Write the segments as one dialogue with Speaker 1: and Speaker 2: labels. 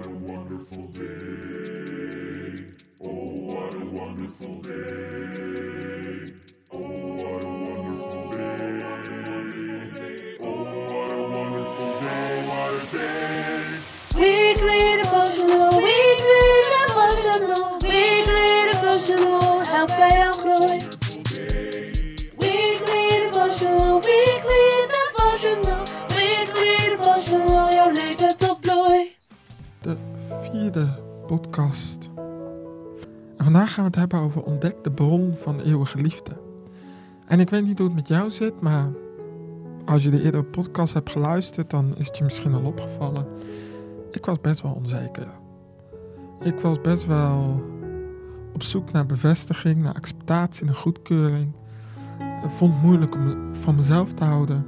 Speaker 1: matter what.
Speaker 2: Vandaag gaan we het hebben over ontdek de bron van eeuwige liefde. En ik weet niet hoe het met jou zit, maar als je de eerdere podcast hebt geluisterd, dan is het je misschien al opgevallen. Ik was best wel onzeker. Ik was best wel op zoek naar bevestiging, naar acceptatie, naar goedkeuring. Ik vond het moeilijk om van mezelf te houden.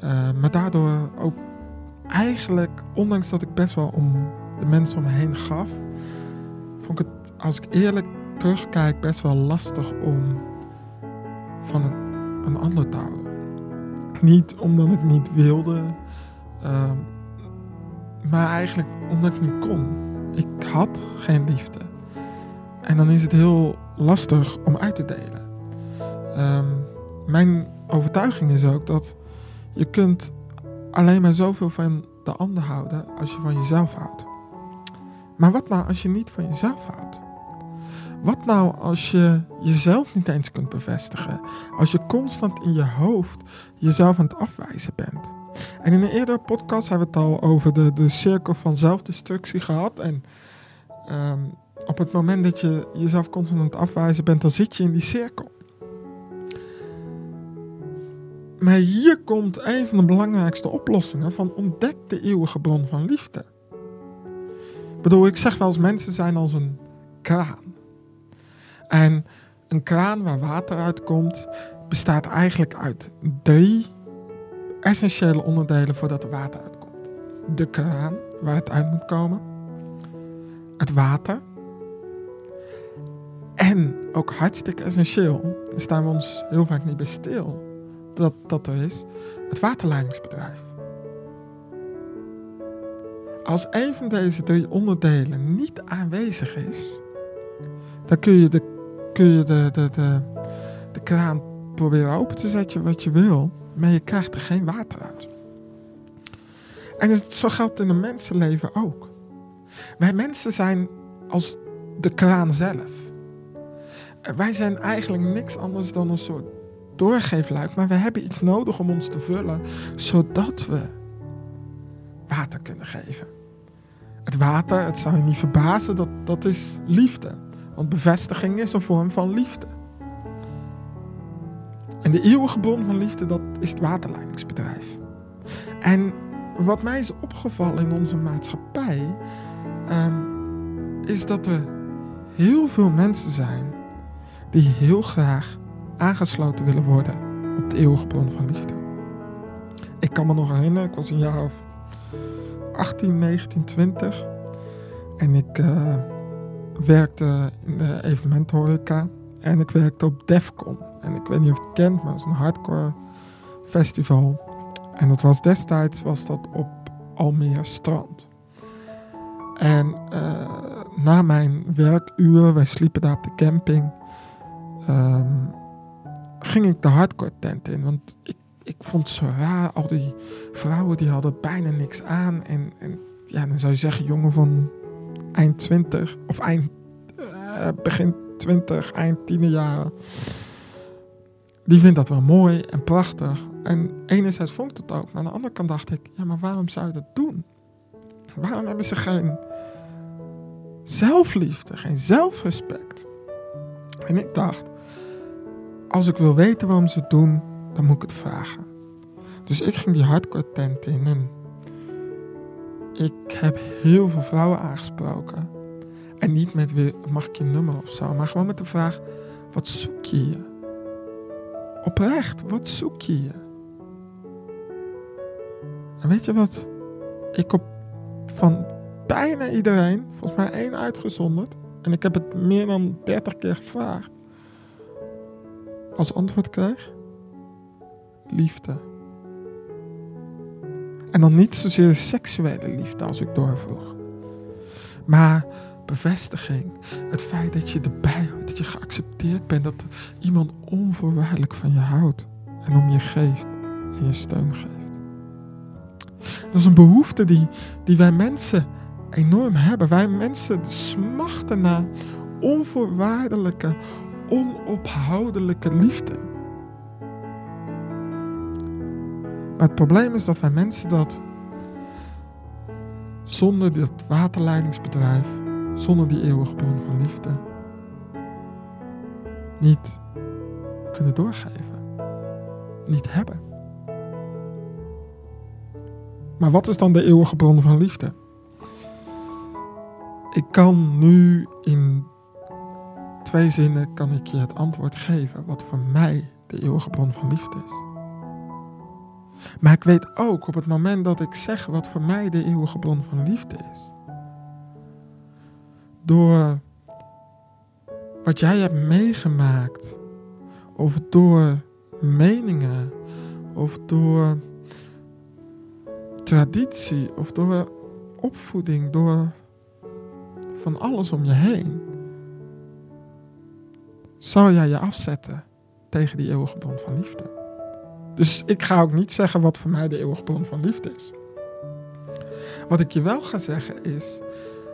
Speaker 2: Eh, maar daardoor ook eigenlijk, ondanks dat ik best wel om de mensen om me heen gaf, vond ik het, als ik eerlijk terugkijk, best wel lastig om van een, een ander te houden. Niet omdat ik niet wilde, ehm, maar eigenlijk omdat ik niet kon. Ik had geen liefde. En dan is het heel lastig om uit te delen. Ehm, mijn overtuiging is ook dat je kunt alleen maar zoveel van de ander houden als je van jezelf houdt. Maar wat nou als je niet van jezelf houdt? Wat nou als je jezelf niet eens kunt bevestigen? Als je constant in je hoofd jezelf aan het afwijzen bent? En in een eerdere podcast hebben we het al over de, de cirkel van zelfdestructie gehad. En ehm, op het moment dat je jezelf constant aan het afwijzen bent, dan zit je in die cirkel. Maar hier komt een van de belangrijkste oplossingen van ontdek de eeuwige bron van liefde. Bedoel, ik zeg wel eens mensen zijn als een kraan. En een kraan waar water uitkomt bestaat eigenlijk uit drie essentiële onderdelen voordat er water uitkomt. De kraan waar het uit moet komen. Het water. En ook hartstikke essentieel, daar staan we ons heel vaak niet bij stil dat, dat er is, het waterleidingsbedrijf. Als een van deze drie onderdelen niet aanwezig is, dan kun je de, kun je de, de, de, de kraan proberen open te zetten wat je wil, maar je krijgt er geen water uit. En zo geldt in een mensenleven ook. Wij mensen zijn als de kraan zelf. Wij zijn eigenlijk niks anders dan een soort doorgeefluik, maar we hebben iets nodig om ons te vullen, zodat we water kunnen geven. Het water, het zou je niet verbazen, dat, dat is liefde. Want bevestiging is een vorm van liefde. En de eeuwige bron van liefde, dat is het waterleidingsbedrijf. En wat mij is opgevallen in onze maatschappij, ehm, is dat er heel veel mensen zijn die heel graag aangesloten willen worden op de eeuwige bron van liefde. Ik kan me nog herinneren, ik was een jaar of 18, 19, 20 en ik eh, werkte in de evenementenhoreca en ik werkte op Defcon. En ik weet niet of je het kent, maar dat is een hardcore festival. En dat was destijds was dat op Almere Strand. En eh, na mijn werkuur, wij sliepen daar op de camping, ehm, ging ik de hardcore tent in. Want ik, ik vond het zo raar. Al die vrouwen die hadden bijna niks aan. En, en ja, dan zou je zeggen, jongen van eind 20 of eind, eh, begin 20, eind tienerjaren. Die vindt dat wel mooi en prachtig. En enerzijds vond ik het ook. Maar aan de andere kant dacht ik, ja, maar waarom zou je dat doen? Waarom hebben ze geen zelfliefde, geen zelfrespect? En ik dacht, als ik wil weten waarom ze het doen, dan moet ik het vragen. Dus ik ging die hardcore tent in en ik heb heel veel vrouwen aangesproken. En niet met weer, mag ik je nummer of zo, maar gewoon met de vraag, wat zoek je hier? Oprecht, wat zoek je hier? En weet je wat ik op van bijna iedereen, volgens mij één uitgezonderd, en ik heb het meer dan 30 keer gevraagd, als antwoord kreeg? Liefde. En dan niet zozeer seksuele liefde als ik doorvroeg. maar bevestiging. Het feit dat je erbij hoort, dat je geaccepteerd bent, dat iemand onvoorwaardelijk van je houdt en om je geeft en je steun geeft. Dat is een behoefte die, die wij mensen enorm hebben. Wij mensen smachten naar onvoorwaardelijke, onophoudelijke liefde. Maar het probleem is dat wij mensen dat zonder dat waterleidingsbedrijf, zonder die eeuwige bron van liefde, niet kunnen doorgeven, niet hebben. Maar wat is dan de eeuwige bron van liefde? Ik kan nu in twee zinnen kan ik je het antwoord geven wat voor mij de eeuwige bron van liefde is. Maar ik weet ook op het moment dat ik zeg wat voor mij de eeuwige bron van liefde is. Door wat jij hebt meegemaakt, of door meningen, of door traditie, of door opvoeding, door van alles om je heen, zal jij je afzetten tegen die eeuwige bron van liefde. Dus ik ga ook niet zeggen wat voor mij de eeuwige bron van liefde is. Wat ik je wel ga zeggen is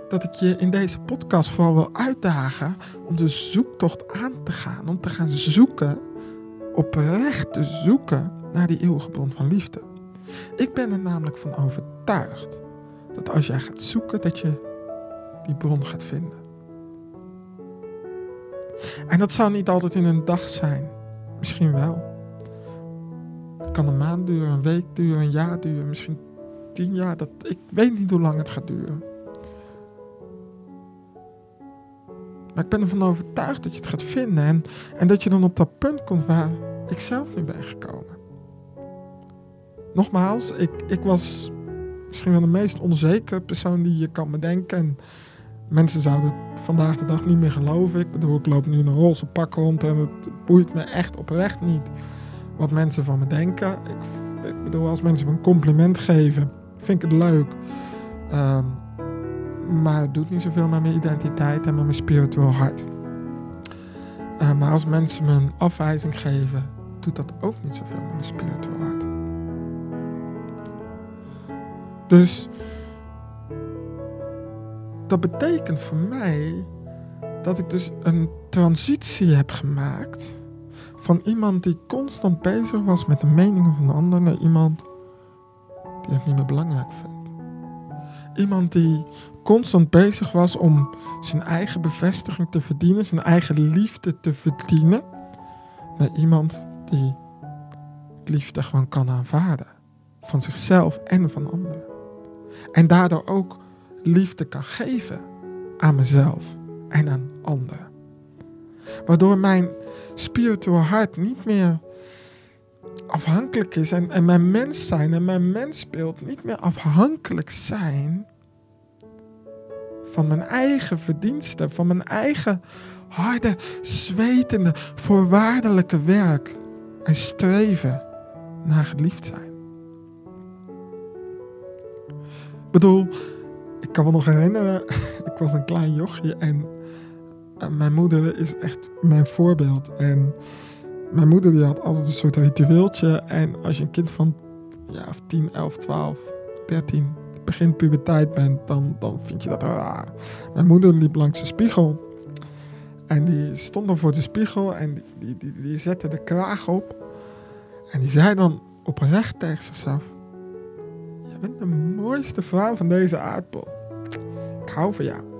Speaker 2: dat ik je in deze podcast vooral wil uitdagen om de zoektocht aan te gaan. Om te gaan zoeken, oprecht te zoeken naar die eeuwige bron van liefde. Ik ben er namelijk van overtuigd dat als jij gaat zoeken, dat je die bron gaat vinden. En dat zal niet altijd in een dag zijn. Misschien wel. Het kan een maand duren, een week duren, een jaar duren, misschien tien jaar. Dat, ik weet niet hoe lang het gaat duren. Maar ik ben ervan overtuigd dat je het gaat vinden en, dat je dan op dat punt komt waar ik zelf nu ben gekomen. Nogmaals, ik, ik was misschien wel de meest onzekere persoon die je kan bedenken. En mensen zouden het vandaag de dag niet meer geloven. Ik bedoel, ik loop nu in een roze pak rond en het boeit me echt oprecht niet wat mensen van me denken. Ik, bedoel, als mensen me een compliment geven, vind ik het leuk. Ehm, maar het doet niet zoveel met mijn identiteit en met mijn spiritueel hart. Uh, maar als mensen me een afwijzing geven, doet dat ook niet zoveel met mijn spiritueel hart. Dus dat betekent voor mij dat ik dus een transitie heb gemaakt van iemand die constant bezig was met de meningen van de ander naar iemand die het niet meer belangrijk vindt. Iemand die constant bezig was om zijn eigen bevestiging te verdienen, zijn eigen liefde te verdienen, naar iemand die liefde gewoon kan aanvaarden. Van zichzelf en van anderen. En daardoor ook liefde kan geven aan mezelf en aan anderen. Waardoor mijn spiritueel hart niet meer afhankelijk is en, mijn mens zijn en mijn mensbeeld niet meer afhankelijk zijn van mijn eigen verdiensten, van mijn eigen harde, zwetende, voorwaardelijke werk en streven naar geliefd zijn. Ik bedoel, ik kan me nog herinneren, ik was een klein jochje en mijn moeder is echt mijn voorbeeld. En mijn moeder die had altijd een soort ritueeltje. En als je een kind van ja, 10, 11, 12, 13 begin puberteit bent, dan, dan vind je dat raar. Mijn moeder liep langs de spiegel. En die stond dan voor de spiegel en die, die, die, die zette de kraag op. En die zei dan oprecht tegen zichzelf: Je bent de mooiste vrouw van deze aardbol. Ik hou van jou.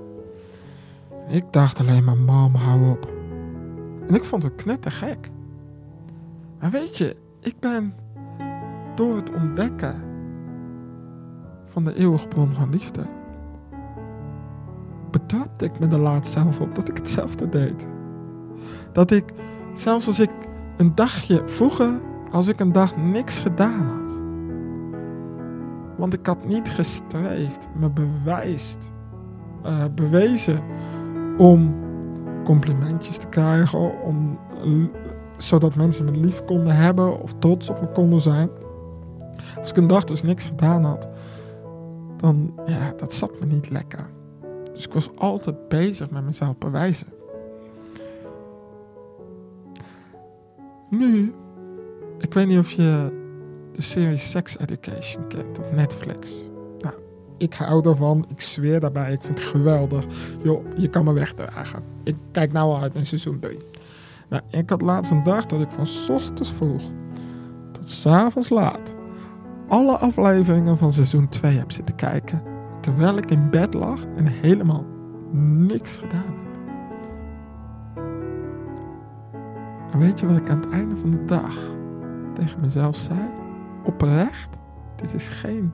Speaker 2: Ik dacht alleen maar, mam, hou op. En ik vond het knettergek. Maar weet je, ik ben door het ontdekken van de eeuwige bron van liefde, betrapte ik me de laatst zelf op dat ik hetzelfde deed. Dat ik, zelfs als ik een dagje vroeger, als ik een dag niks gedaan had, want ik had niet gestreefd, me bewijst, uh, bewezen om complimentjes te krijgen, om, zodat mensen me lief konden hebben of trots op me konden zijn. Als ik een dag dus niks gedaan had, dan ja, dat zat me niet lekker. Dus ik was altijd bezig met mezelf bewijzen. Nu, ik weet niet of je de serie Sex Education kent op Netflix. Ik hou ervan. Ik zweer daarbij. Ik vind het geweldig. Joh, je kan me wegdragen. Ik kijk nou al uit naar seizoen 3. Nou, ik had laatst een dag dat ik van ochtends vroeg tot 's avonds laat alle afleveringen van seizoen 2 heb zitten kijken. Terwijl ik in bed lag en helemaal niks gedaan heb. En weet je wat ik aan het einde van de dag tegen mezelf zei? Oprecht, dit is geen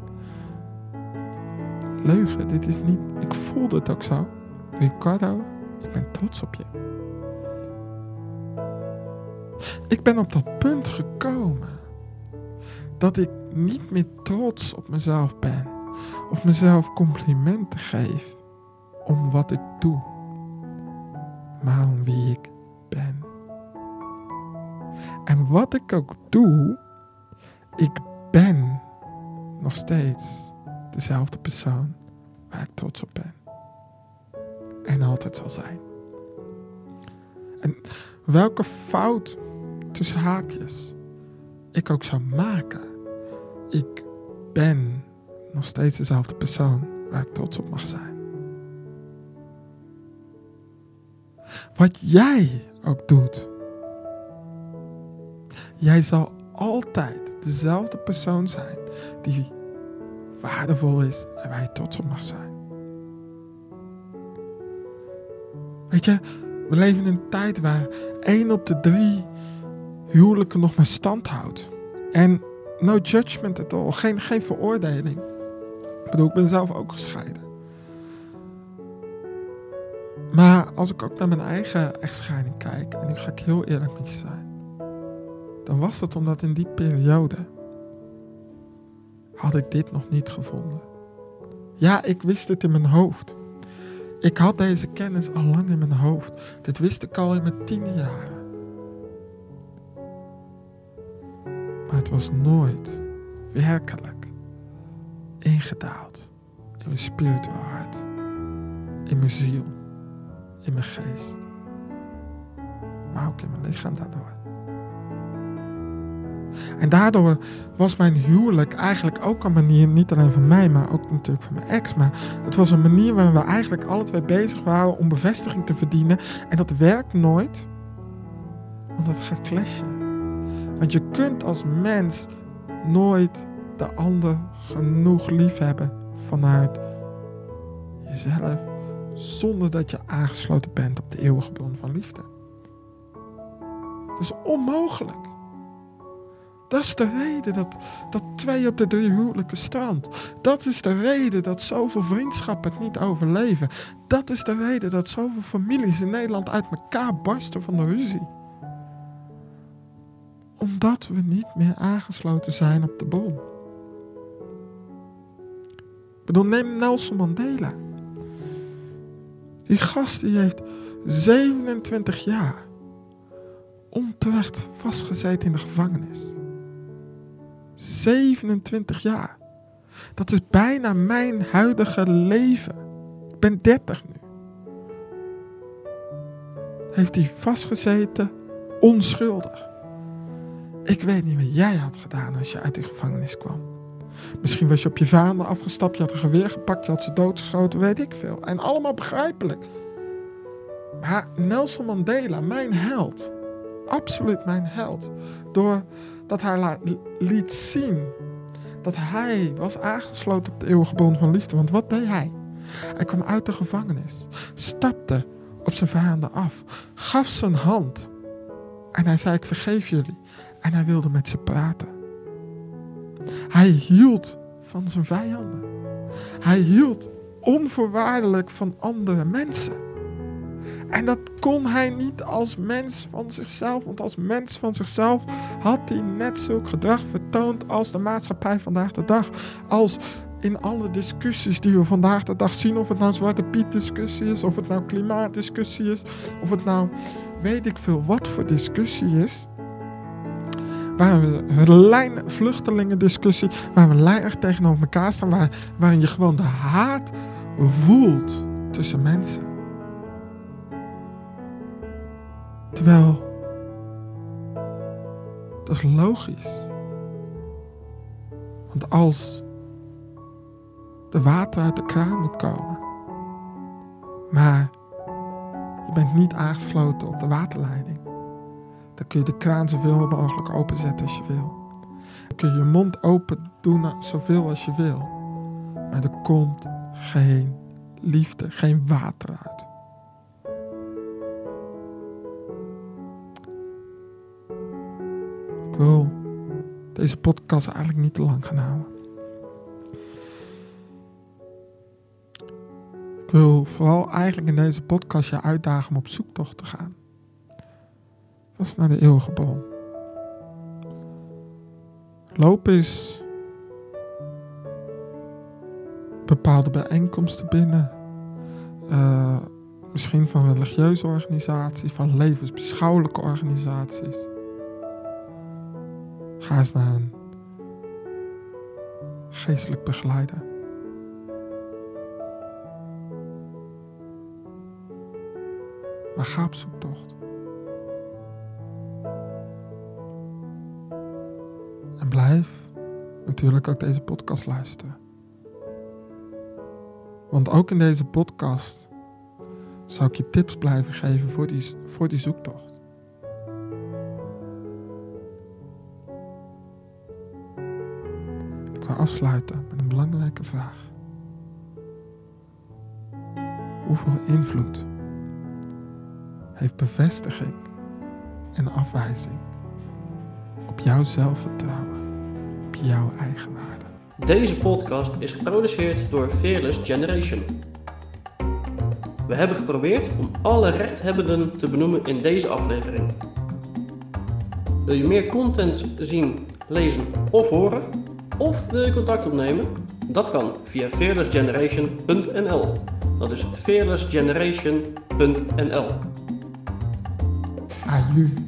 Speaker 2: leugen. Dit is niet. Ik voelde het ook zo. Ricardo, ik ben trots op je. Ik ben op dat punt gekomen dat ik niet meer trots op mezelf ben of mezelf complimenten geef om wat ik doe, maar om wie ik ben. En wat ik ook doe, ik ben nog steeds dezelfde persoon waar ik trots op ben. En altijd zal zijn. En welke fout tussen haakjes ik ook zou maken, ik ben nog steeds dezelfde persoon waar ik trots op mag zijn. Wat jij ook doet, jij zal altijd dezelfde persoon zijn die waardevol is en waar je trots op mag zijn. Weet je, we leven in een tijd waar één op de drie huwelijken nog maar stand houdt. En no judgment at all, geen, geen veroordeling. Ik bedoel, ik ben zelf ook gescheiden. Maar als ik ook naar mijn eigen echtscheiding kijk, en nu ga ik heel eerlijk met je zijn, dan was het omdat in die periode had ik dit nog niet gevonden. Ja, ik wist het in mijn hoofd. Ik had deze kennis al lang in mijn hoofd. Dit wist ik al in mijn tiende jaren. Maar het was nooit werkelijk ingedaald in mijn spiritueel hart, in mijn ziel, in mijn geest, maar ook in mijn lichaam daardoor. En daardoor was mijn huwelijk eigenlijk ook een manier, niet alleen van mij, maar ook natuurlijk van mijn ex. Maar het was een manier waarin we eigenlijk alle twee bezig waren om bevestiging te verdienen. En dat werkt nooit, want dat gaat clashen. Want je kunt als mens nooit de ander genoeg lief hebben vanuit jezelf, zonder dat je aangesloten bent op de eeuwige bron van liefde. Dat is onmogelijk. Dat is de reden dat, dat twee op de drie huwelijken strand. Dat is de reden dat zoveel vriendschappen het niet overleven. Dat is de reden dat zoveel families in Nederland uit elkaar barsten van de ruzie. Omdat we niet meer aangesloten zijn op de bron. Ik bedoel, neem Nelson Mandela. Die gast die heeft 27 jaar onterecht vastgezeten in de gevangenis. 27 jaar. Dat is bijna mijn huidige leven. Ik ben 30 nu. Heeft hij vastgezeten, onschuldig. Ik weet niet wat jij had gedaan als je uit de gevangenis kwam. Misschien was je op je vader afgestapt, je had een geweer gepakt, je had ze doodgeschoten, weet ik veel. En allemaal begrijpelijk. Maar Nelson Mandela, mijn held, absoluut mijn held, door dat hij liet zien dat hij was aangesloten op de eeuwige bron van liefde. Want wat deed hij? Hij kwam uit de gevangenis, stapte op zijn vijanden af, gaf zijn hand en hij zei: Ik vergeef jullie. En hij wilde met ze praten. Hij hield van zijn vijanden. Hij hield onvoorwaardelijk van andere mensen. En dat kon hij niet als mens van zichzelf. Want als mens van zichzelf had hij net zulk gedrag vertoond als de maatschappij vandaag de dag. Als in alle discussies die we vandaag de dag zien. Of het nou Zwarte Piet discussie is. Of het nou klimaatdiscussie is. Of het nou weet ik veel wat voor discussie is. Waar we lijn, vluchtelingendiscussie. Waar we lijnig tegenover elkaar staan. Waar, waarin je gewoon de haat voelt tussen mensen. Terwijl, dat is logisch. Want als de water uit de kraan moet komen, maar je bent niet aangesloten op de waterleiding, dan kun je de kraan zoveel mogelijk openzetten als je wil. Dan kun je je mond open doen zoveel als je wil. Maar er komt geen liefde, geen water uit. Ik wil deze podcast eigenlijk niet te lang gaan houden. Ik wil vooral eigenlijk in deze podcast je uitdagen om op zoektocht te gaan. Was naar de eeuwige bron. Lopen is bepaalde bijeenkomsten binnen. eh, misschien van religieuze organisaties, van levensbeschouwelijke organisaties. Ga eens naar een geestelijk begeleider. Maar ga op zoektocht. En blijf natuurlijk ook deze podcast luisteren. Want ook in deze podcast zou ik je tips blijven geven voor die, voor die zoektocht. Afsluiten met een belangrijke vraag. Hoeveel invloed heeft bevestiging en afwijzing op jouw zelfvertrouwen, op jouw eigenwaarde?
Speaker 3: Deze podcast is geproduceerd door Fearless Generation. We hebben geprobeerd om alle rechthebbenden te benoemen in deze aflevering. Wil je meer content zien, lezen of horen? Of wil je contact opnemen? Dat kan via fearlessgeneration.nl. Dat is fearlessgeneration.nl.
Speaker 2: Aju.